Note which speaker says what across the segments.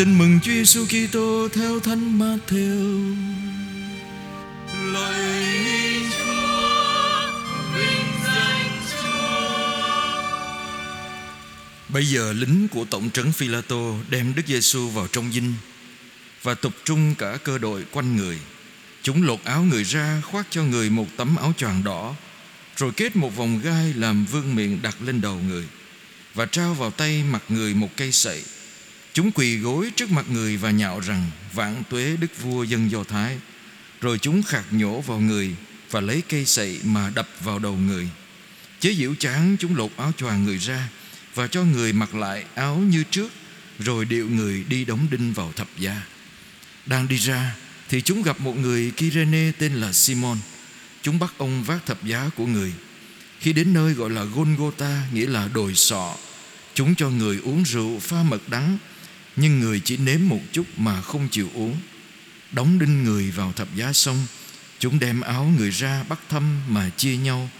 Speaker 1: Tin mừng Chúa Giêsu Kitô theo Thánh Matthew.
Speaker 2: Chúa, Chúa.
Speaker 1: Bây giờ lính của tổng trấn Phi-la-tô đem Đức Giêsu vào trong dinh và tập trung cả cơ đội quanh người. Chúng lột áo người ra khoác cho người một tấm áo choàng đỏ rồi kết một vòng gai làm vương miện đặt lên đầu người và trao vào tay mặt người một cây sậy. Chúng quỳ gối trước mặt người và nhạo rằng vạn tuế đức vua dân Do Thái. Rồi chúng khạc nhổ vào người và lấy cây sậy mà đập vào đầu người. Chế diễu chán chúng lột áo choàng người ra và cho người mặc lại áo như trước rồi điệu người đi đóng đinh vào thập giá. Đang đi ra thì chúng gặp một người Kyrene tên là Simon. Chúng bắt ông vác thập giá của người. Khi đến nơi gọi là Golgotha nghĩa là đồi sọ, chúng cho người uống rượu pha mật đắng, nhưng người chỉ nếm một chút mà không chịu uống. Đóng đinh người vào thập giá xong, chúng đem áo người ra bắt thăm mà chia nhau,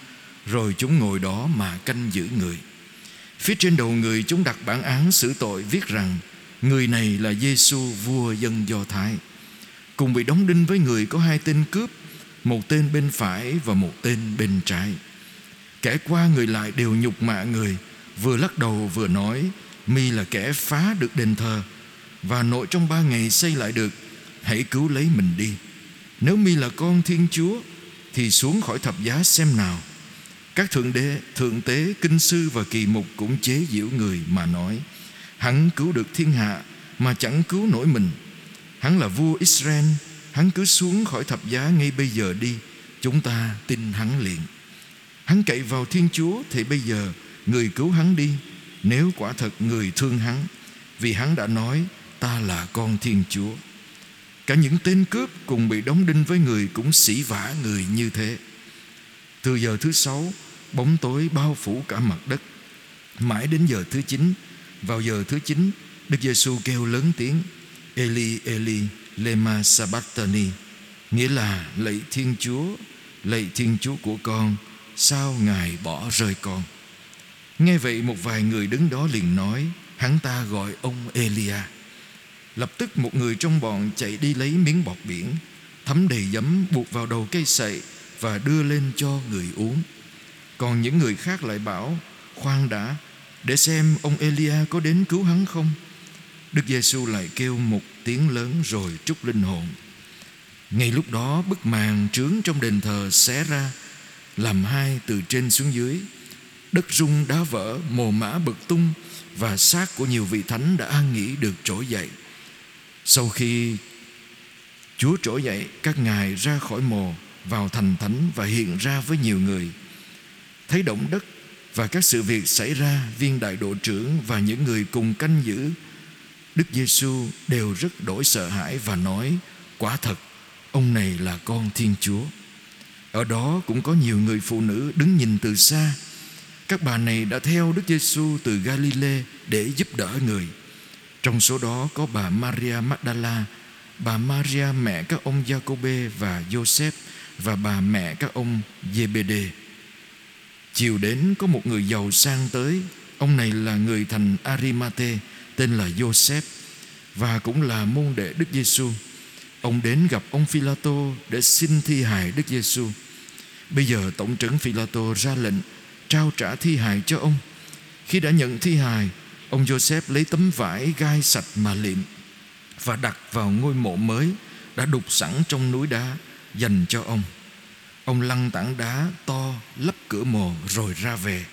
Speaker 1: rồi chúng ngồi đó mà canh giữ người. Phía trên đầu người chúng đặt bản án xử tội viết rằng Người này là Giêsu vua dân Do Thái Cùng bị đóng đinh với người có hai tên cướp Một tên bên phải và một tên bên trái Kẻ qua người lại đều nhục mạ người Vừa lắc đầu vừa nói Mi là kẻ phá được đền thờ Và nội trong ba ngày xây lại được Hãy cứu lấy mình đi. Nếu Mi là con Thiên Chúa Thì xuống khỏi thập giá xem nào. Các thượng đế, thượng tế, kinh sư và kỳ mục cũng chế giễu người mà nói Hắn cứu được thiên hạ mà chẳng cứu nổi mình. Hắn là vua Israel Hắn cứ xuống khỏi thập giá ngay bây giờ đi Chúng ta tin hắn liền. Hắn cậy vào Thiên Chúa Thì bây giờ người cứu hắn đi nếu quả thật người thương hắn, Vì hắn đã nói, Ta là con Thiên Chúa. Cả những tên cướp cùng bị đóng đinh với người Cũng sỉ vả người như thế. Từ giờ thứ sáu, Bóng tối bao phủ cả mặt đất. Mãi đến giờ thứ chín, Vào giờ thứ chín, Đức Giêsu kêu lớn tiếng, Eli Eli, lema sabachthani, Nghĩa là lạy Thiên Chúa, Lạy Thiên Chúa của con, Sao Ngài bỏ rơi con? Nghe vậy một vài người đứng đó liền nói Hắn ta gọi ông Elia Lập tức một người trong bọn chạy đi lấy miếng bọt biển Thấm đầy giấm buộc vào đầu cây sậy và đưa lên cho người uống. Còn những người khác lại bảo, khoan đã, để xem ông Elia có đến cứu hắn không. Đức Giêsu lại kêu một tiếng lớn rồi trút linh hồn. Ngay lúc đó bức màn trướng trong đền thờ xé ra, làm hai từ trên xuống dưới. Đất rung đá vỡ, mồ mã bực tung và xác của nhiều vị thánh đã an nghỉ được trỗi dậy. Sau khi Chúa trỗi dậy, các ngài ra khỏi mồ vào thành thánh và hiện ra với nhiều người. Thấy động đất và các sự việc xảy ra, viên đại độ trưởng và những người cùng canh giữ Đức Giêsu đều rất đổi sợ hãi và nói: "Quả thật, ông này là con Thiên Chúa." Ở đó cũng có nhiều người phụ nữ đứng nhìn từ xa. Các bà này đã theo Đức Giêsu từ Galilee để giúp đỡ người. Trong số đó có bà Maria Magdala, bà Maria mẹ các ông Giacôbê và Joseph và bà mẹ các ông Zebede. Chiều đến có một người giàu sang tới, ông này là người thành Arimate, tên là Joseph và cũng là môn đệ Đức Giêsu. Ông đến gặp ông Phi-la-tô để xin thi hài Đức Giêsu. Bây giờ tổng trưởng Phi-la-tô ra lệnh trao trả thi hài cho ông. Khi đã nhận thi hài, ông Joseph lấy tấm vải gai sạch mà liệm và đặt vào ngôi mộ mới đã đục sẵn trong núi đá dành cho ông. Ông lăn tảng đá to lấp cửa mồ rồi ra về.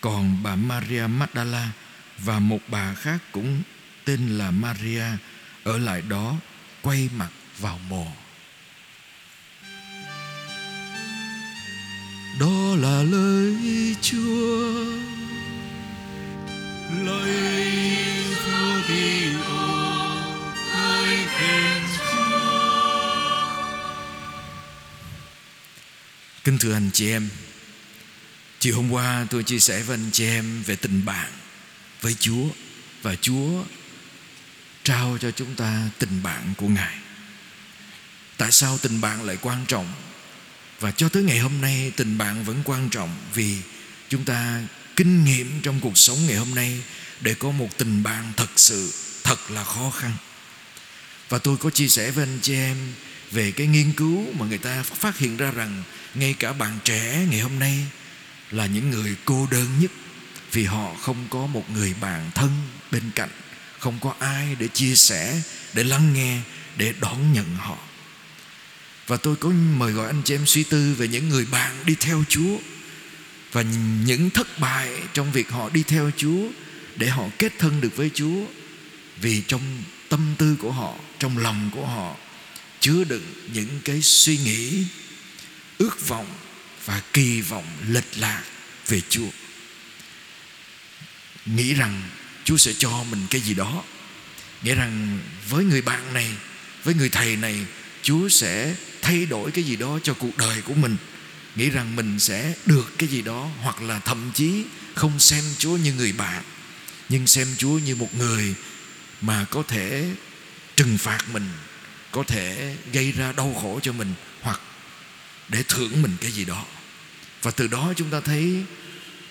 Speaker 1: Còn bà Maria Magdala và một bà khác cũng tên là Maria ở lại đó quay mặt vào mồ. Đó là lời Chúa.
Speaker 2: Lời Chúa Kitô, lời khen
Speaker 1: Kính thưa anh chị em Chiều hôm qua tôi chia sẻ với anh chị em Về tình bạn với Chúa Và Chúa trao cho chúng ta tình bạn của Ngài. Tại sao tình bạn lại quan trọng? Và cho tới ngày hôm nay Tình bạn vẫn quan trọng Vì chúng ta kinh nghiệm trong cuộc sống ngày hôm nay Để có một tình bạn thật sự, thật là khó khăn. Và tôi có chia sẻ với anh chị em về cái nghiên cứu mà người ta phát hiện ra rằng ngay cả bạn trẻ ngày hôm nay là những người cô đơn nhất, vì họ không có một người bạn thân bên cạnh, không có ai để chia sẻ, để lắng nghe, để đón nhận họ. Và tôi có mời gọi anh chị em suy tư về những người bạn đi theo Chúa và những thất bại trong việc họ đi theo Chúa để họ kết thân được với Chúa. Vì trong tâm tư của họ, trong lòng của họ chứa đựng những cái suy nghĩ, ước vọng và kỳ vọng lệch lạc về Chúa. Nghĩ rằng Chúa sẽ cho mình cái gì đó. Nghĩa rằng với người bạn này, với người thầy này, Chúa sẽ thay đổi cái gì đó cho cuộc đời của mình nghĩ rằng mình sẽ được cái gì đó hoặc là thậm chí không xem Chúa như người bạn nhưng xem Chúa như một người mà có thể trừng phạt mình có thể gây ra đau khổ cho mình hoặc để thưởng mình cái gì đó. Và từ đó chúng ta thấy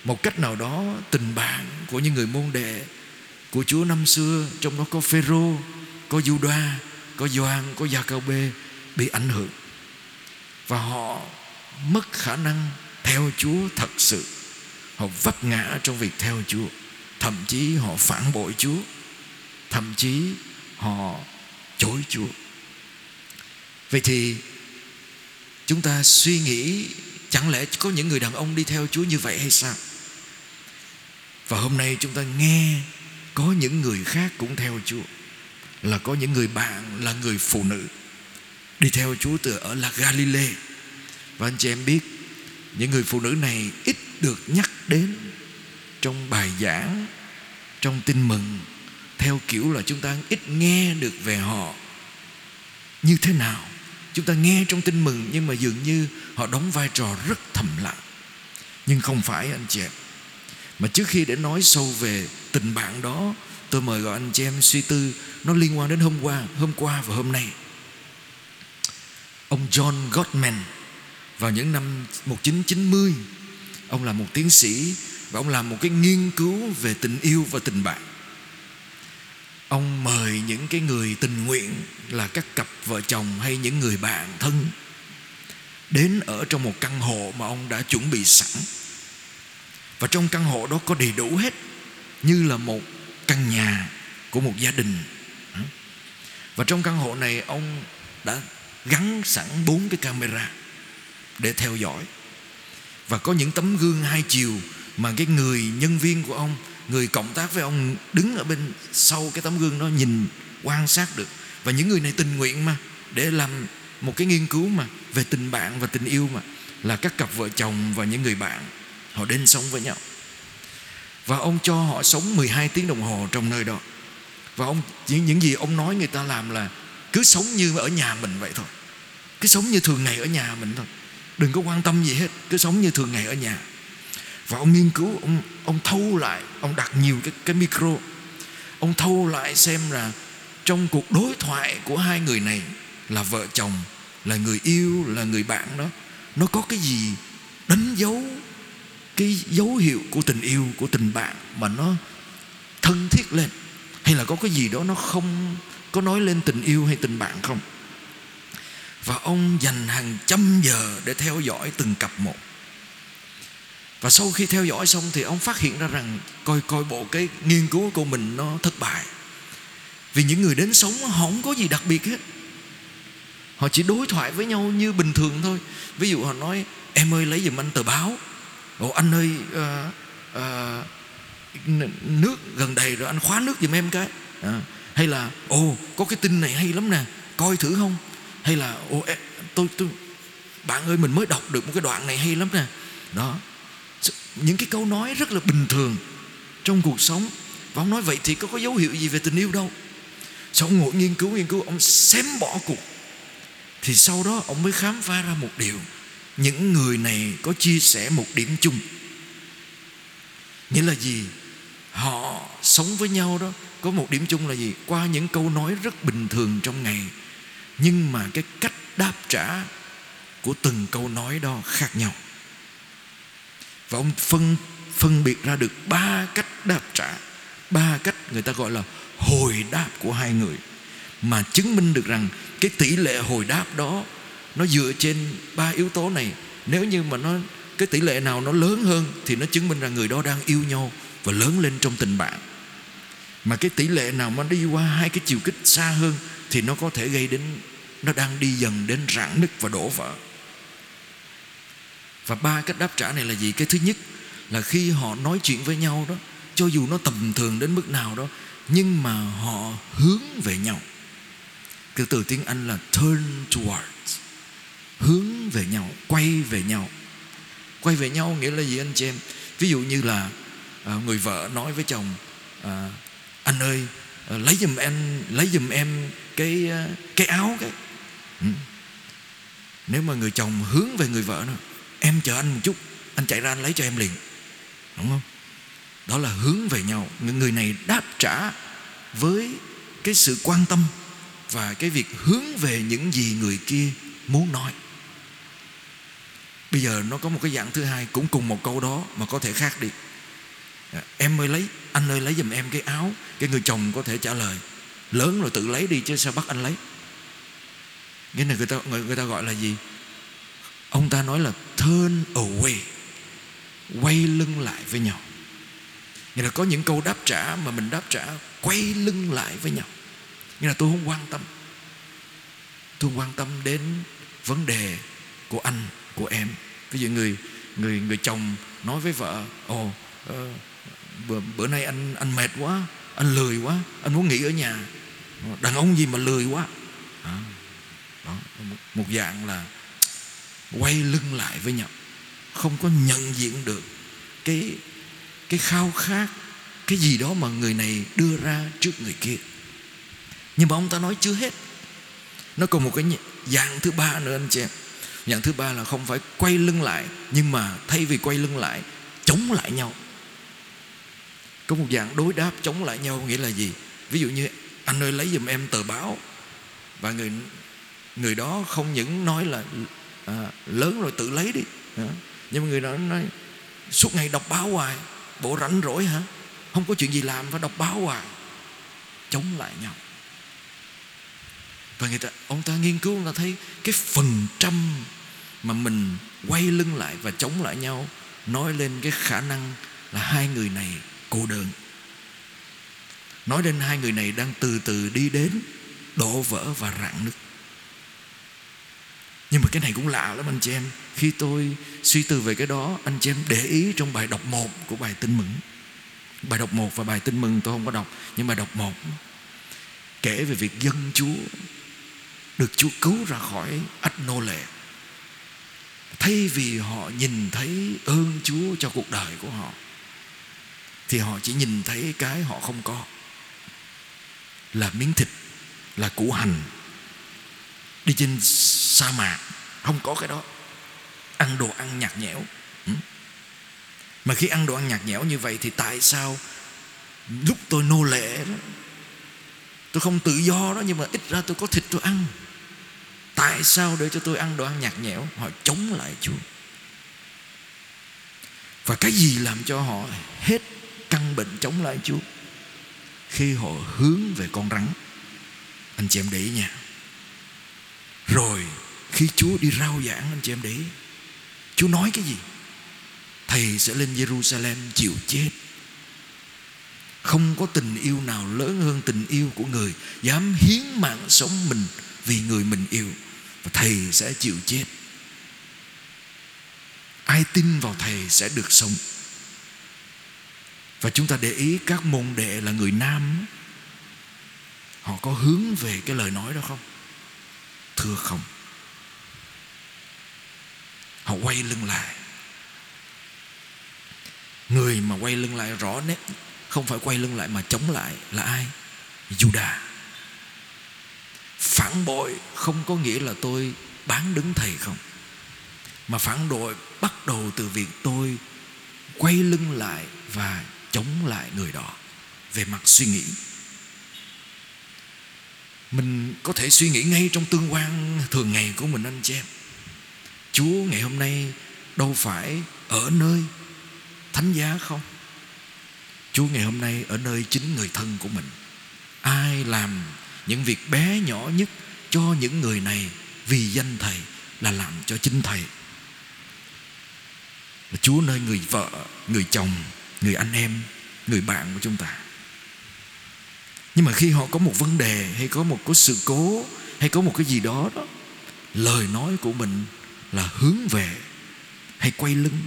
Speaker 1: một cách nào đó tình bạn của những người môn đệ của Chúa năm xưa trong đó có Phêrô, có Juda, có Gioan, có Giacôbê bị ảnh hưởng. Và họ mất khả năng theo Chúa thật sự. Họ vấp ngã trong việc theo Chúa, thậm chí họ phản bội Chúa, thậm chí họ chối Chúa. Vậy thì chúng ta suy nghĩ chẳng lẽ có những người đàn ông đi theo Chúa như vậy hay sao? Và hôm nay chúng ta nghe có những người khác cũng theo Chúa là có những người bạn là người phụ nữ đi theo Chúa từ ở là Galilee và anh chị em biết, những người phụ nữ này ít được nhắc đến trong bài giảng, trong tin mừng, theo kiểu là chúng ta ít nghe được về họ như thế nào. Chúng ta nghe trong tin mừng nhưng mà dường như họ đóng vai trò rất thầm lặng. Nhưng không phải anh chị em. Mà trước khi để nói sâu về tình bạn đó, tôi mời gọi anh chị em suy tư nó liên quan đến hôm qua hôm qua và hôm nay. Ông John Gottman vào những năm 1990 ông là một tiến sĩ và ông làm một cái nghiên cứu về tình yêu và tình bạn. Ông mời những cái người tình nguyện là các cặp vợ chồng hay những người bạn thân đến ở trong một căn hộ mà ông đã chuẩn bị sẵn. Và trong căn hộ đó có đầy đủ hết, như là một căn nhà của một gia đình. Và trong căn hộ này, ông đã gắn sẵn bốn cái camera để theo dõi. Và có những tấm gương hai chiều mà cái người nhân viên của ông người cộng tác với ông đứng ở bên sau cái tấm gương đó nhìn quan sát được. Và những người này tình nguyện mà để làm một cái nghiên cứu mà về tình bạn và tình yêu mà là các cặp vợ chồng và những người bạn họ đến sống với nhau. Và ông cho họ sống 12 tiếng đồng hồ trong nơi đó. Và ông những, những gì ông nói người ta làm là cứ sống như ở nhà mình vậy thôi. Cứ sống như thường ngày ở nhà mình thôi đừng có quan tâm gì hết, cứ sống như thường ngày ở nhà. Và ông nghiên cứu, ông ông thâu lại, ông đặt nhiều cái cái micro. Ông thâu lại xem là trong cuộc đối thoại của hai người này là vợ chồng, là người yêu, là người bạn đó, nó có cái gì đánh dấu cái dấu hiệu của tình yêu, của tình bạn mà nó thân thiết lên? Hay là có cái gì đó nó không, có nói lên tình yêu hay tình bạn không? Và ông dành hàng trăm giờ để theo dõi từng cặp một. Và sau khi theo dõi xong thì ông phát hiện ra rằng coi coi bộ cái nghiên cứu của mình nó thất bại. Vì những người đến sống họ không có gì đặc biệt hết. Họ chỉ đối thoại với nhau như bình thường thôi. Ví dụ họ nói em ơi lấy giùm anh tờ báo. Ồ anh ơi uh, uh, nước gần đầy rồi anh khóa nước giùm em cái. À, hay là ồ có cái tin này hay lắm nè coi thử không? Hay là, ồ tôi tôi, bạn ơi, mình mới đọc được một cái đoạn này hay lắm nè. Đó. Những cái câu nói rất là bình thường trong cuộc sống. Và ông nói, vậy thì có có dấu hiệu gì về tình yêu đâu? Sau ông ngồi nghiên cứu nghiên cứu, ông xém bỏ cuộc. Thì sau đó, ông mới khám phá ra một điều. Những người này có chia sẻ một điểm chung. Nghĩa là gì? Họ sống với nhau đó. Có một điểm chung là gì? Qua những câu nói rất bình thường trong ngày nhưng mà cái cách đáp trả của từng câu nói đó khác nhau. Và ông phân phân biệt ra được ba cách đáp trả. Ba cách người ta gọi là hồi đáp của hai người. Mà chứng minh được rằng cái tỷ lệ hồi đáp đó nó dựa trên ba yếu tố này. Nếu như mà nó, cái tỷ lệ nào nó lớn hơn thì nó chứng minh rằng người đó đang yêu nhau và lớn lên trong tình bạn. Mà cái tỷ lệ nào mà đi qua hai cái chiều kích xa hơn thì nó có thể gây đến nó đang đi dần đến rạn nứt và đổ vỡ. Và ba cách đáp trả này là gì? Cái thứ nhất là khi họ nói chuyện với nhau đó cho dù nó tầm thường đến mức nào đó nhưng mà họ hướng về nhau. Cái từ tiếng anh là turn towards. Hướng về nhau quay về nhau. Quay về nhau nghĩa là gì anh chị em? Ví dụ như là à, người vợ nói với chồng à, anh ơi à, lấy giùm em lấy giùm em cái à, cái áo cái. Ừ. nếu mà người chồng hướng về người vợ nó em chờ anh một chút, anh chạy ra anh lấy cho em liền. Đúng không? Đó là hướng về nhau. Người này đáp trả với cái sự quan tâm và cái việc hướng về những gì người kia muốn nói. Bây giờ nó có một cái dạng thứ hai cũng cùng một câu đó mà có thể khác đi. À, em ơi lấy, anh ơi lấy giùm em cái áo, cái người chồng có thể trả lời. Lớn rồi tự lấy đi chứ sao bắt anh lấy? Nghĩa là người ta người, người ta gọi là gì? Ông ta nói là turn away quay lưng lại với nhau. Nghĩa là có những câu đáp trả mà mình đáp trả quay lưng lại với nhau. Nghĩa là tôi không quan tâm. Tôi không quan tâm đến vấn đề của anh của em. Ví dụ người người người chồng nói với vợ ồ uh, bữa, bữa nay anh anh mệt quá anh lười quá anh muốn nghỉ ở nhà. Đàn ông gì mà lười quá? À, đó, một, một dạng là quay lưng lại với nhau. Không có nhận diện được cái cái khao khát cái gì đó mà người này đưa ra trước người kia. Nhưng mà ông ta nói chưa hết. Nó còn một cái dạng thứ ba nữa anh chị em. Dạng thứ ba là không phải quay lưng lại nhưng mà thay vì quay lưng lại chống lại nhau. Có một dạng đối đáp chống lại nhau nghĩa là gì? Ví dụ như anh ơi lấy giùm em tờ báo. Và người người đó không những nói là à, lớn rồi tự lấy đi à, nhưng mà người đó nói suốt ngày đọc báo hoài bộ rảnh rỗi hả? Không có chuyện gì làm phải đọc báo hoài. Chống lại nhau. Và người ta ông ta nghiên cứu ông ta thấy cái phần trăm mà mình quay lưng lại và chống lại nhau nói lên cái khả năng là hai người này cô đơn. Nói lên hai người này đang từ từ đi đến đổ vỡ và rạn nứt nhưng mà cái này cũng lạ lắm anh chị em. Khi tôi suy tư về cái đó, Anh chị em để ý trong bài đọc 1 của bài tin mừng. Bài đọc 1 và bài tin mừng tôi không có đọc, Nhưng bài đọc 1 Kể về việc dân Chúa Được Chúa cứu ra khỏi ách nô lệ. Thay vì họ nhìn thấy ơn Chúa cho cuộc đời của họ, Thì họ chỉ nhìn thấy cái họ không có. Là miếng thịt, Là củ hành. Đi trên sa mạc, Không có cái đó. Ăn đồ ăn nhạt nhẽo. Ừ. Mà khi ăn đồ ăn nhạt nhẽo như vậy Thì tại sao Lúc tôi nô lệ đó, Tôi không tự do đó Nhưng mà ít ra tôi có thịt tôi ăn? Tại sao để cho tôi ăn đồ ăn nhạt nhẽo? Họ chống lại Chúa. Và cái gì làm cho họ hết căn bệnh chống lại Chúa? Khi họ hướng về con rắn. Anh chị em để ý nha. Rồi khi Chúa đi rao giảng, anh chị em để ý, Chúa nói cái gì? Thầy sẽ lên Jerusalem chịu chết. Không có tình yêu nào lớn hơn tình yêu của người Dám hiến mạng sống mình Vì người mình yêu, Và thầy sẽ chịu chết. Ai tin vào thầy sẽ được sống. Và chúng ta để ý các môn đệ là người nam Họ có hướng về cái lời nói đó không? Thưa không. Họ quay lưng lại. Người mà quay lưng lại rõ nét, Không phải quay lưng lại mà chống lại là ai? Judah Phản bội không có nghĩa là tôi bán đứng thầy không. Mà phản bội bắt đầu từ việc tôi Quay lưng lại và chống lại người đó. Về mặt suy nghĩ. Mình có thể suy nghĩ ngay trong tương quan thường ngày của mình, anh chị em. Chúa ngày hôm nay đâu phải ở nơi thánh giá không? Chúa ngày hôm nay ở nơi chính người thân của mình. Ai làm những việc bé nhỏ nhất cho những người này Vì danh Thầy là làm cho chính Thầy. Chúa nơi người vợ, người chồng, người anh em, người bạn của chúng ta. Nhưng mà khi họ có một vấn đề hay có một cái sự cố Hay có một cái gì đó đó Lời nói của mình là hướng về Hay quay lưng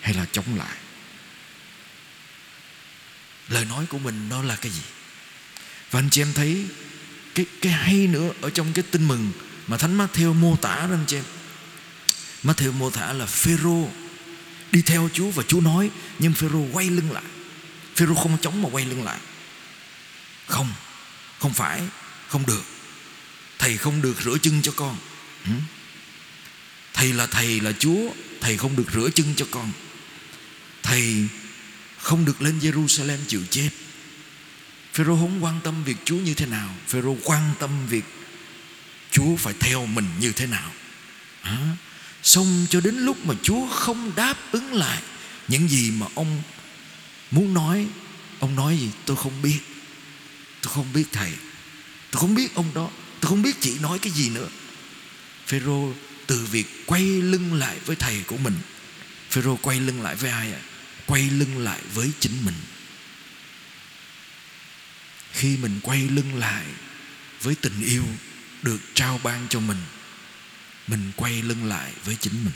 Speaker 1: Hay là chống lại. Lời nói của mình nó là cái gì? Và anh chị em thấy cái cái hay nữa ở trong cái tin mừng mà thánh Matthew mô tả đó anh chị em. Matthew mô tả là Phêrô đi theo Chúa và Chúa nói, nhưng Phêrô quay lưng lại. Phêrô không chống mà quay lưng lại. Không không phải, không được. Thầy không được rửa chân cho con thầy là thầy là Chúa thầy không được rửa chân cho con. Thầy không được lên Jerusalem chịu chết. Phêrô không quan tâm việc Chúa như thế nào. Phêrô quan tâm việc Chúa phải theo mình như thế nào. À, Xong cho đến lúc mà Chúa không đáp ứng lại Những gì mà ông muốn nói Ông nói gì? Tôi không biết. Tôi không biết thầy. Tôi không biết ông đó. Tôi không biết chị nói cái gì nữa. Phêrô từ việc quay lưng lại với thầy của mình. Phêrô quay lưng lại với ai ạ? À? quay lưng lại với chính mình. Khi mình quay lưng lại với tình yêu được trao ban cho mình mình quay lưng lại với chính mình.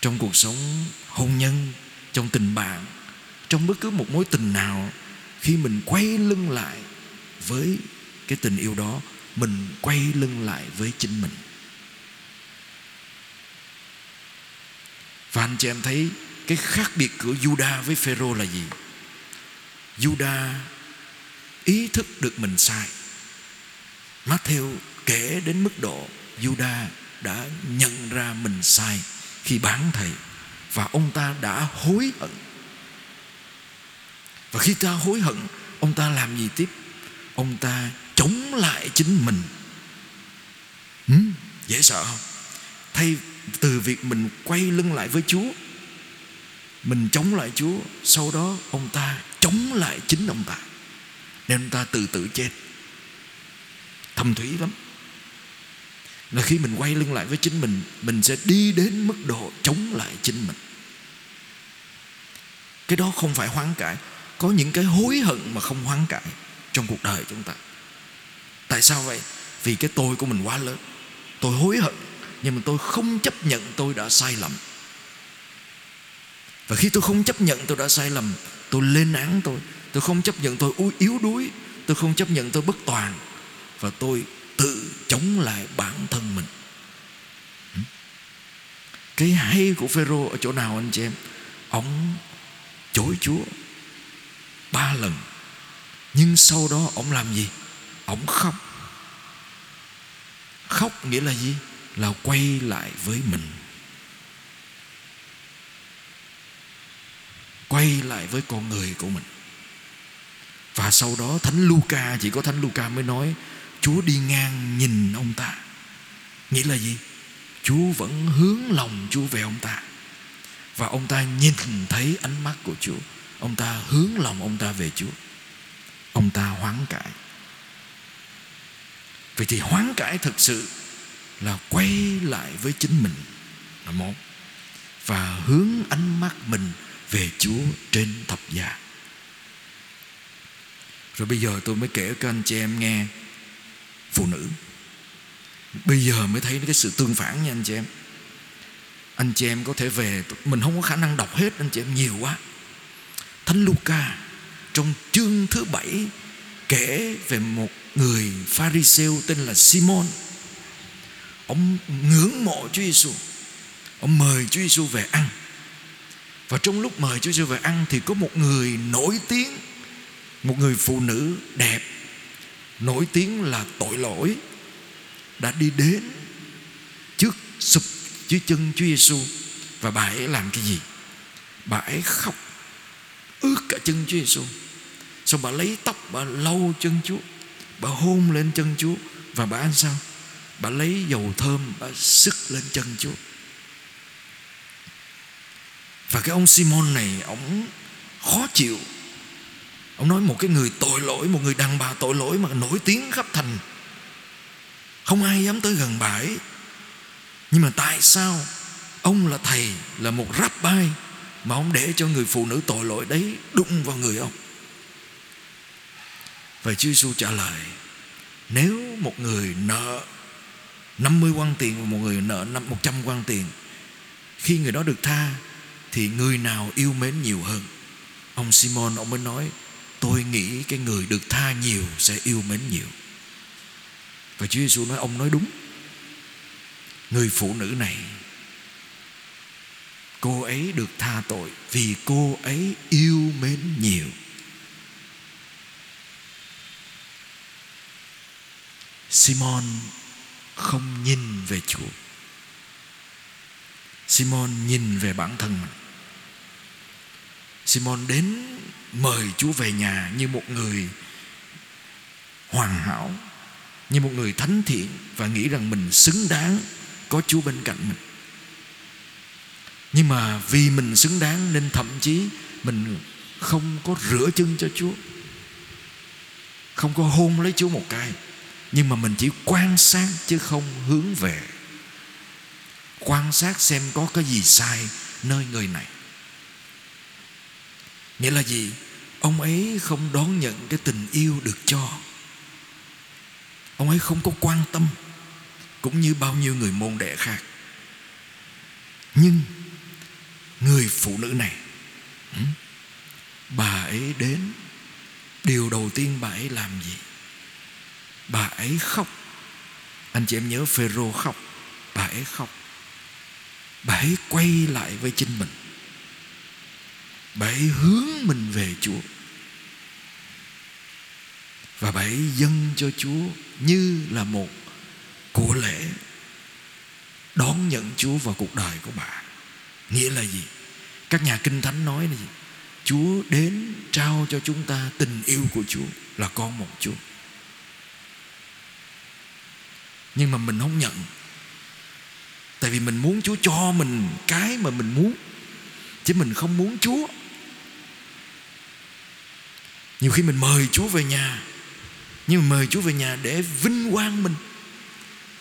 Speaker 1: Trong cuộc sống hôn nhân, trong tình bạn, trong bất cứ một mối tình nào, khi mình quay lưng lại với cái tình yêu đó, mình quay lưng lại với chính mình. Và anh chị em thấy cái khác biệt của Juda với Phêrô là gì? Juda ý thức được mình sai. Matthew kể đến mức độ Juda đã nhận ra mình sai khi bán thầy và ông ta đã hối hận. Và khi ta hối hận, ông ta làm gì tiếp? Ông ta chống lại chính mình. Ừ, dễ sợ không? Thay từ việc mình quay lưng lại với Chúa, mình chống lại Chúa, Sau đó ông ta chống lại chính ông ta. Nên ông ta tự tử chết. Thâm thúy lắm. Là khi mình quay lưng lại với chính mình Mình sẽ đi đến mức độ chống lại chính mình. Cái đó không phải hoán cải. Có những cái hối hận mà không hoán cải Trong cuộc đời chúng ta. Tại sao vậy? Vì cái tôi của mình quá lớn. Tôi hối hận. Nhưng mà tôi không chấp nhận tôi đã sai lầm. Và khi tôi không chấp nhận tôi đã sai lầm, Tôi lên án tôi. Tôi không chấp nhận tôi yếu đuối. Tôi không chấp nhận tôi bất toàn. Và tôi tự chống lại bản thân mình. Ừ. Cái hay của Phêrô ở chỗ nào anh chị em? Ông chối Chúa Ba lần. Nhưng sau đó ông làm gì? Ông khóc. Khóc nghĩa là gì? Là quay lại với mình. Quay lại với con người của mình. Và sau đó thánh Luca, chỉ có thánh Luca mới nói, Chúa đi ngang nhìn ông ta. Nghĩa là gì? Chúa vẫn hướng lòng Chúa về ông ta. Và ông ta nhìn thấy ánh mắt của Chúa. Ông ta hướng lòng ông ta về Chúa. Ông ta hoán cải. Vậy thì hoán cải thực sự là quay lại với chính mình là một và hướng ánh mắt mình về Chúa trên thập giá. Rồi bây giờ tôi mới kể các anh chị em nghe phụ nữ. Bây giờ mới thấy cái sự tương phản nha anh chị em. Anh chị em có thể về, Mình không có khả năng đọc hết anh chị em, nhiều quá Thánh Luca Trong chương thứ bảy Kể về một người Pharisêu tên là Simon Ông ngưỡng mộ Chúa Giêsu Ông mời Chúa Giêsu về ăn và trong lúc mời Chúa Giêsu về ăn thì có một người nổi tiếng một người phụ nữ đẹp nổi tiếng là tội lỗi đã đi đến trước sụp dưới chân Chúa Giêsu và bà ấy làm cái gì? Bà ấy khóc ướt cả chân Chúa Giêsu. Xong bà lấy tóc bà lau chân Chúa, bà hôn lên chân Chúa và bà ăn sao? Bà lấy dầu thơm, bà sức lên chân Chúa. Và cái ông Simon này, Ông khó chịu. Ông nói một cái người tội lỗi, một người đàn bà tội lỗi mà nổi tiếng khắp thành. Không ai dám tới gần bà ấy. Nhưng mà tại sao ông là thầy, là một rabbi mà ông để cho người phụ nữ tội lỗi đấy đụng vào người ông? Và Chúa Giêsu trả lời, Nếu một người nợ 50 quan tiền và một người nợ 100 quan tiền. Khi người đó được tha, Thì người nào yêu mến nhiều hơn? Ông Simon, ông mới nói, Tôi nghĩ cái người được tha nhiều sẽ yêu mến nhiều. Và Chúa Giêsu nói, ông nói đúng. Người phụ nữ này, Cô ấy được tha tội Vì cô ấy yêu mến nhiều. Simon không nhìn về Chúa Simon nhìn về bản thân mình Simon đến mời Chúa về nhà như một người hoàn hảo, như một người thánh thiện và nghĩ rằng mình xứng đáng có Chúa bên cạnh mình. Nhưng mà vì mình xứng đáng nên thậm chí mình không có rửa chân cho Chúa. Không có hôn lấy Chúa một cái nhưng mà mình chỉ quan sát chứ không hướng về. Quan sát xem có cái gì sai nơi người này. Nghĩa là gì? Ông ấy không đón nhận cái tình yêu được cho. Ông ấy không có quan tâm, cũng như bao nhiêu người môn đệ khác. Nhưng người phụ nữ này ừ, bà ấy đến, điều đầu tiên bà ấy làm gì? Bà ấy khóc. Anh chị em nhớ Phêrô khóc. Bà ấy khóc. Bà ấy quay lại với chính mình. Bà ấy hướng mình về Chúa. Và bà ấy dâng cho Chúa như là một của lễ đón nhận Chúa vào cuộc đời của bà. Nghĩa là gì? Các nhà kinh thánh nói là gì? Chúa đến trao cho chúng ta tình yêu của Chúa là con một Chúa nhưng mà mình không nhận. Tại vì mình muốn chúa cho mình cái mà mình muốn. Chứ mình không muốn chúa. Nhiều khi mình mời chúa về nhà. Nhưng mà mời chúa về nhà để vinh quang mình.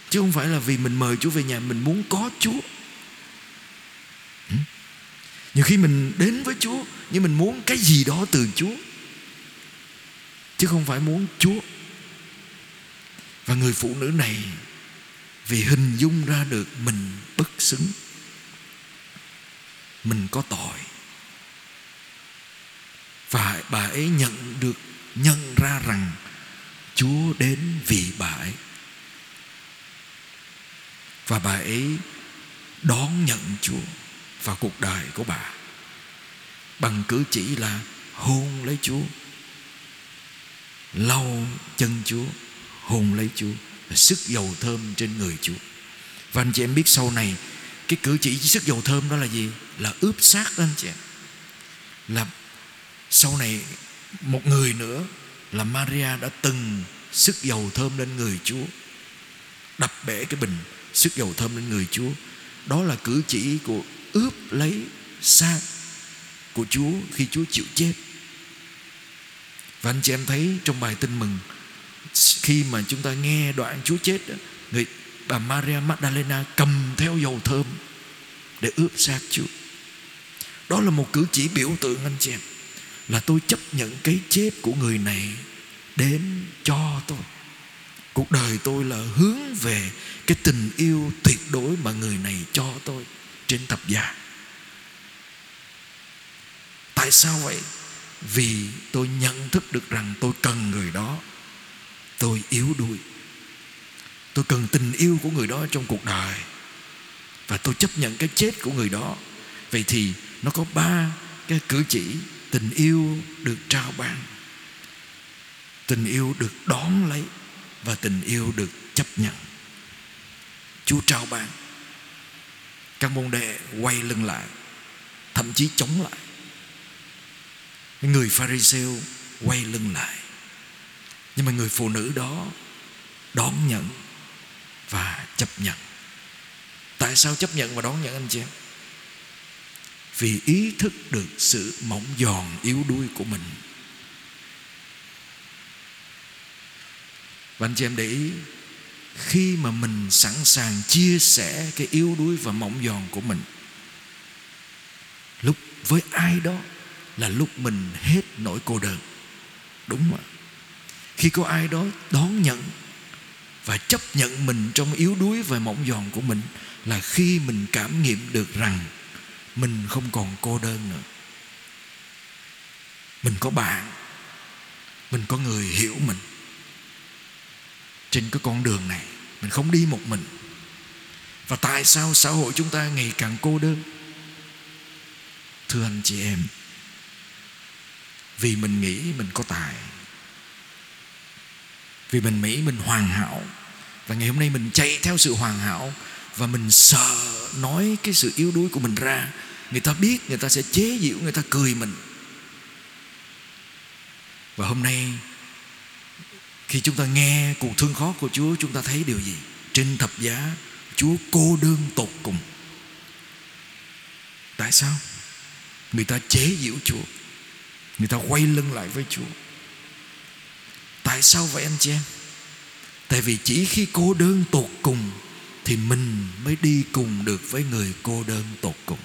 Speaker 1: Chứ không phải là vì mình mời chúa về nhà mình muốn có chúa. Nhiều khi mình đến với chúa, nhưng mình muốn cái gì đó từ chúa. Chứ không phải muốn chúa. Và người phụ nữ này vì hình dung ra được mình bất xứng. Mình có tội. Và bà ấy nhận được, nhận ra rằng chúa đến vì bà ấy. Và bà ấy đón nhận chúa vào cuộc đời của bà. Bằng cử chỉ là hôn lấy chúa. Lau chân chúa, hôn lấy chúa sức dầu thơm trên người Chúa. Và anh chị em biết sau này, cái cử chỉ sức dầu thơm đó là gì? Là ướp xác đó anh chị em. Là sau này một người nữa, là Maria đã từng sức dầu thơm lên người Chúa. Đập bể cái bình sức dầu thơm lên người Chúa. Đó là cử chỉ của ướp lấy xác của Chúa khi Chúa chịu chết. Và anh chị em thấy trong bài tin mừng khi mà chúng ta nghe đoạn Chúa chết đó, người bà Maria Magdalena cầm theo dầu thơm để ướp xác Chúa. Đó là một cử chỉ biểu tượng anh chị em là tôi chấp nhận cái chết của người này đến cho tôi. Cuộc đời tôi là hướng về cái tình yêu tuyệt đối mà người này cho tôi trên thập giá. Tại sao vậy? Vì tôi nhận thức được rằng tôi cần người đó tôi yếu đuối. Tôi cần tình yêu của người đó trong cuộc đời. Và tôi chấp nhận cái chết của người đó. Vậy thì nó có ba cái cử chỉ tình yêu được trao ban. Tình yêu được đón lấy và tình yêu được chấp nhận. Chúa trao ban. Các môn đệ quay lưng lại, thậm chí chống lại. Người pharisêu quay lưng lại nhưng mà người phụ nữ đó đón nhận và chấp nhận. Tại sao chấp nhận và đón nhận anh chị? Em vì ý thức được sự mỏng giòn yếu đuối của mình. Và anh chị em để ý, khi mà mình sẵn sàng chia sẻ cái yếu đuối và mỏng giòn của mình, lúc với ai đó là lúc mình hết nỗi cô đơn. Đúng không ạ? Khi có ai đó đón nhận và chấp nhận mình trong yếu đuối và mỏng giòn của mình là khi mình cảm nghiệm được rằng mình không còn cô đơn nữa. Mình có bạn, mình có người hiểu mình. Trên cái con đường này, mình không đi một mình. Và tại sao xã hội chúng ta ngày càng cô đơn? Thưa anh chị em, vì mình nghĩ mình có tài vì mình nghĩ mình hoàn hảo. Và ngày hôm nay mình chạy theo sự hoàn hảo và mình sợ nói cái sự yếu đuối của mình ra. Người ta biết, người ta sẽ chế giễu, người ta cười mình. Và hôm nay, khi chúng ta nghe cuộc thương khó của Chúa, chúng ta thấy điều gì? Trên thập giá, Chúa cô đơn tột cùng. Tại sao? Người ta chế giễu Chúa. Người ta quay lưng lại với Chúa tại sao vậy anh chị em? Tại vì chỉ khi cô đơn tột cùng thì mình mới đi cùng được với người cô đơn tột cùng.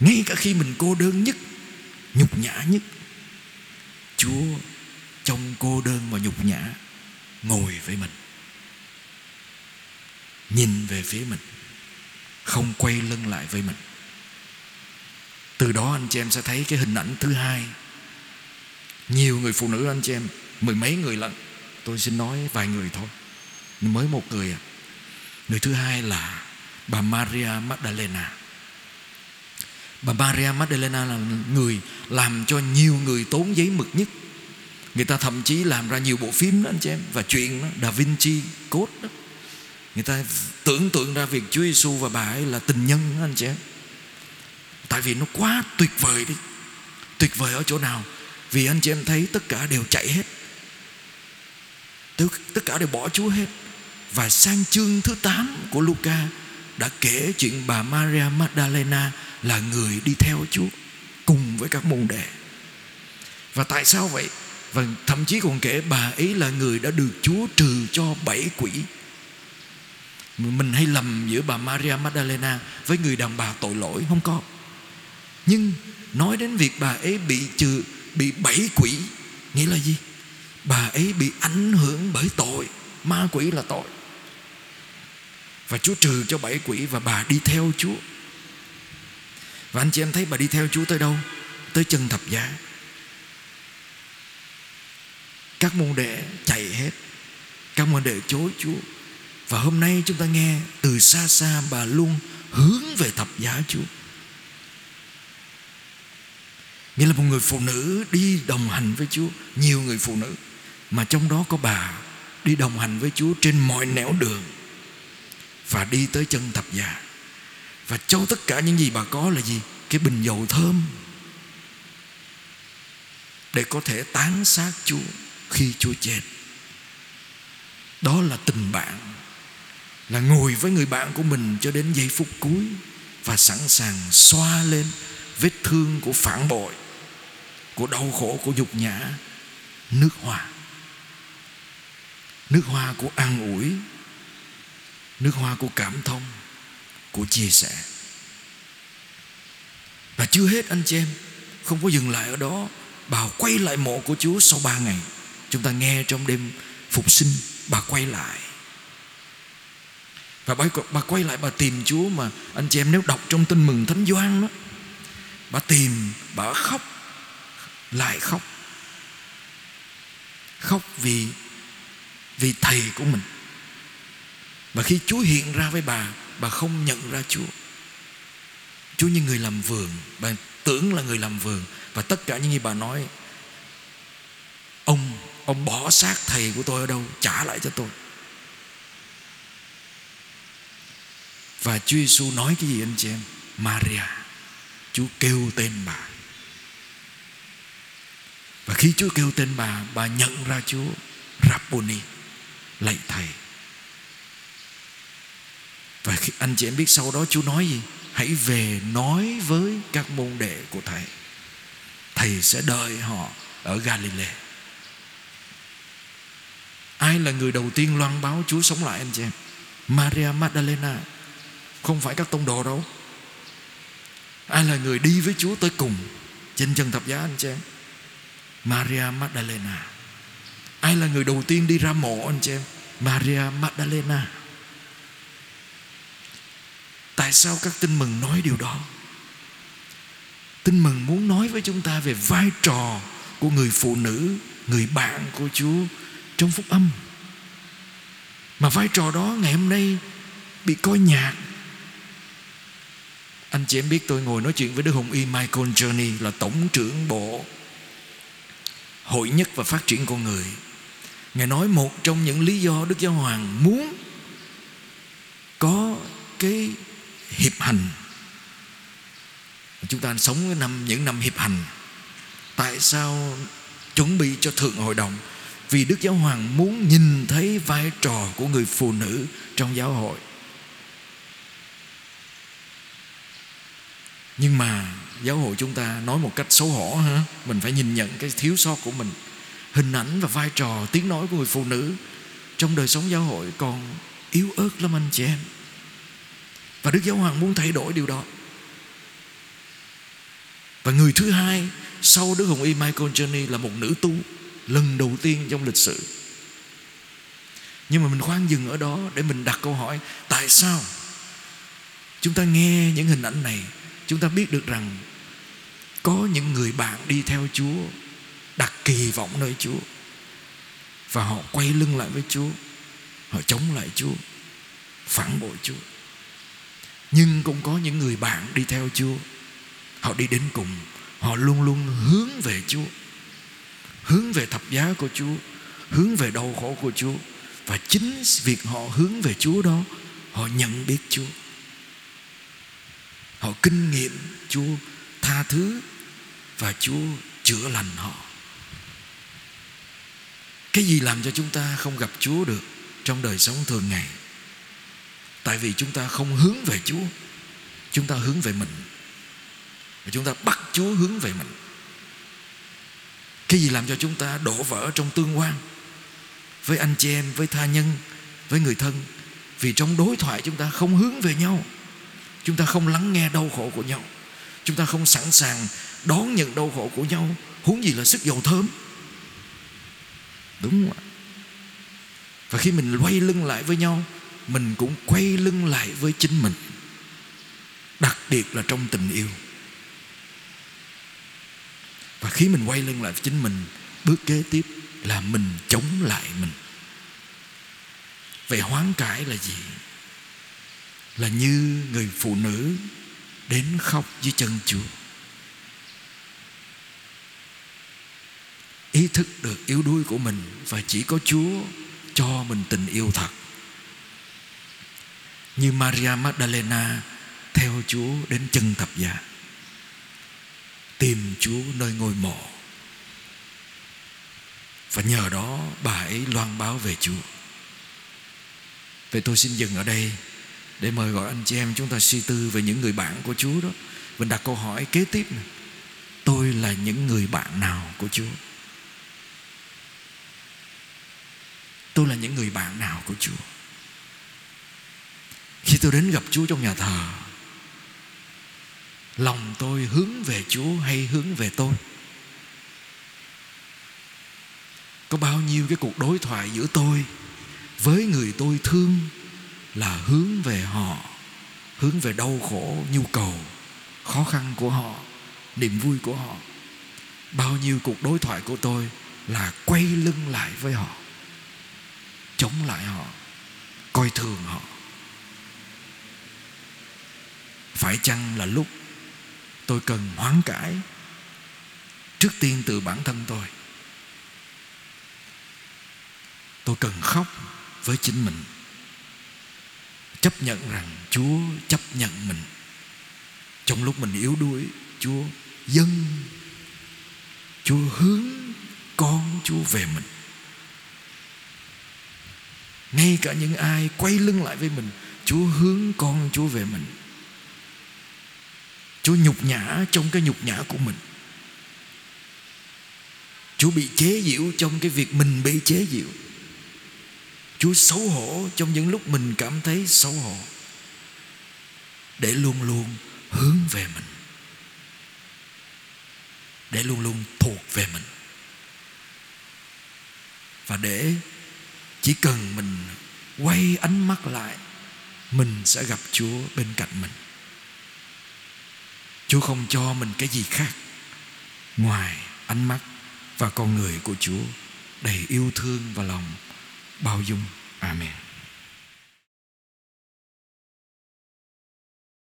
Speaker 1: Ngay cả khi mình cô đơn nhất, nhục nhã nhất, chúa trong cô đơn và nhục nhã ngồi với mình, nhìn về phía mình, không quay lưng lại với mình. Từ đó anh chị em sẽ thấy cái hình ảnh thứ hai nhiều người phụ nữ anh chị em, mười mấy người lận. Tôi xin nói vài người thôi. Mới một người à. Người thứ hai là bà Maria Magdalena. Bà Maria Magdalena là người làm cho nhiều người tốn giấy mực nhất. Người ta thậm chí làm ra nhiều bộ phim đó anh chị em, và chuyện đó, Da Vinci Code đó. Người ta tưởng tượng ra việc Chúa Giêsu và bà ấy là tình nhân đó anh chị em. Tại vì nó quá tuyệt vời đi. Tuyệt vời ở chỗ nào? Vì anh chị em thấy tất cả đều chạy hết tất cả đều bỏ Chúa hết và sang chương thứ 8 của Luca đã kể chuyện bà Maria Magdalena là người đi theo Chúa cùng với các môn đệ. Và tại sao vậy? Và thậm chí còn kể bà ấy là người đã được Chúa trừ cho bảy quỷ. Mình hay lầm giữa bà Maria Magdalena với người đàn bà tội lỗi, không có. Nhưng nói đến việc bà ấy bị trừ bị bảy quỷ. Nghĩa là gì? Bà ấy bị ảnh hưởng bởi tội, ma quỷ là tội. Và Chúa trừ cho bảy quỷ và bà đi theo Chúa. Và anh chị em thấy bà đi theo Chúa tới đâu? Tới chân thập giá. Các môn đệ chạy hết. Các môn đệ chối Chúa. Và hôm nay chúng ta nghe Từ xa xa bà luôn hướng về thập giá Chúa. Nghĩa là một người phụ nữ đi đồng hành với Chúa, Nhiều người phụ nữ. Mà trong đó có bà Đi đồng hành với Chúa trên mọi nẻo đường và đi tới chân thập giá. Và cho tất cả những gì bà có là gì? Cái bình dầu thơm để có thể tán xác Chúa khi Chúa chết. Đó là tình bạn, là ngồi với người bạn của mình cho đến giây phút cuối và sẵn sàng xoa lên vết thương của phản bội của đau khổ của nhục nhã nước hoa. Nước hoa của an ủi nước hoa của cảm thông của chia sẻ. Và chưa hết anh chị em không có dừng lại ở đó bà quay lại mộ của Chúa sau ba ngày. Chúng ta nghe trong đêm phục sinh bà quay lại. Và bà, bà quay lại bà tìm Chúa mà anh chị em nếu đọc trong tin mừng Thánh Doan đó bà tìm bà khóc lại khóc. Khóc vì vì thầy của mình. Và khi Chúa hiện ra với bà Bà không nhận ra Chúa. Chúa như người làm vườn. Bà tưởng là người làm vườn. Và tất cả những gì bà nói, Ông Ông bỏ xác thầy của tôi ở đâu, Trả lại cho tôi. Và Chúa Giêsu nói cái gì anh chị em? Maria, Chúa kêu tên bà. Và khi Chúa kêu tên bà Bà nhận ra Chúa, Rabboni, Lạy Thầy. Và khi anh chị em biết sau đó Chúa nói gì? Hãy về nói với các môn đệ của thầy. Thầy sẽ đợi họ ở Galilee. Ai là người đầu tiên loan báo Chúa sống lại anh chị em? Maria Magdalena. Không phải các tông đồ đâu. Ai là người đi với Chúa tới cùng trên chân thập giá anh chị em? Maria Magdalena. Ai là người đầu tiên đi ra mộ anh chị em? Maria Magdalena. Tại sao các tin mừng nói điều đó? Tin mừng muốn nói với chúng ta về vai trò Của người phụ nữ, Người bạn của Chúa Trong phúc âm. Mà vai trò đó ngày hôm nay Bị coi nhạt. Anh chị em biết tôi ngồi nói chuyện với Đức Hồng Y Michael Journey Là tổng trưởng bộ Hội nhất và phát triển con người. Ngài nói một trong những lý do Đức Giáo Hoàng muốn Có cái hiệp hành. Chúng ta sống cái năm, những năm hiệp hành. Tại sao chuẩn bị cho thượng hội đồng? Vì đức giáo hoàng muốn nhìn thấy vai trò của người phụ nữ trong giáo hội. Nhưng mà giáo hội chúng ta nói một cách xấu hổ ha mình phải nhìn nhận cái thiếu sót của mình, hình ảnh và vai trò, tiếng nói của người phụ nữ trong đời sống giáo hội còn yếu ớt lắm anh chị em. Và Đức Giáo Hoàng muốn thay đổi điều đó. Và người thứ hai Sau Đức Hồng Y Michael Journey Là một nữ tu Lần đầu tiên trong lịch sử. Nhưng mà mình khoan dừng ở đó Để mình đặt câu hỏi, Tại sao Chúng ta nghe những hình ảnh này, Chúng ta biết được rằng có những người bạn đi theo Chúa, Đặt kỳ vọng nơi Chúa, Và họ quay lưng lại với Chúa, Họ chống lại Chúa, Phản bội Chúa. Nhưng cũng có những người bạn đi theo Chúa, Họ đi đến cùng, Họ luôn luôn hướng về Chúa, Hướng về thập giá của Chúa, Hướng về đau khổ của Chúa, Và chính việc họ hướng về Chúa đó, Họ nhận biết Chúa. Họ kinh nghiệm Chúa tha thứ và Chúa chữa lành họ. Cái gì làm cho chúng ta không gặp Chúa được Trong đời sống thường ngày? Tại vì chúng ta không hướng về Chúa Chúng ta hướng về mình. Và chúng ta bắt Chúa hướng về mình. Cái gì làm cho chúng ta đổ vỡ trong tương quan Với anh chị em, với tha nhân Với người thân? Vì trong đối thoại chúng ta không hướng về nhau. Chúng ta không lắng nghe đau khổ của nhau. Chúng ta không sẵn sàng đón nhận đau khổ của nhau, Huống gì là sức dầu thơm. Đúng không ạ? Và khi mình quay lưng lại với nhau, mình cũng quay lưng lại với chính mình. Đặc biệt là trong tình yêu. Và khi mình quay lưng lại với chính mình, bước kế tiếp là mình chống lại mình. Vậy hoán cải là gì? Là như người phụ nữ đến khóc dưới chân chúa. Ý thức được yếu đuối của mình và chỉ có chúa cho mình tình yêu thật. Như Maria Magdalena theo Chúa đến chân thập giá, tìm Chúa nơi ngôi mộ. Và nhờ đó bà ấy loan báo về Chúa. Vậy tôi xin dừng ở đây Để mời gọi anh chị em chúng ta suy tư Về những người bạn của Chúa đó. Mình đặt câu hỏi kế tiếp này. Tôi là những người bạn nào của Chúa? Tôi là những người bạn nào của Chúa. Khi tôi đến gặp Chúa trong nhà thờ Lòng tôi hướng về Chúa hay hướng về tôi? Có bao nhiêu cái cuộc đối thoại giữa tôi Với người tôi thương Là hướng về họ Hướng về đau khổ, nhu cầu Khó khăn của họ Niềm vui của họ? Bao nhiêu cuộc đối thoại của tôi Là quay lưng lại với họ? Chống lại họ, Coi thường họ. Phải chăng là lúc tôi cần hoán cải trước tiên từ bản thân tôi? Tôi cần khóc với chính mình, chấp nhận rằng chúa chấp nhận mình. Trong lúc mình yếu đuối, chúa dâng, chúa hướng con chúa về mình ngay cả những ai quay lưng lại với mình, chúa hướng con chúa về mình. Chúa nhục nhã trong cái nhục nhã của mình. Chúa bị chế giễu trong cái việc mình bị chế giễu. Chúa xấu hổ trong những lúc mình cảm thấy xấu hổ. Để luôn luôn hướng về mình. Để luôn luôn thuộc về mình. Và để chỉ cần mình quay ánh mắt lại, Mình sẽ gặp Chúa bên cạnh mình. Chúa không cho mình cái gì khác Ngoài ánh mắt và con người của Chúa Đầy yêu thương và lòng bao dung. Amen.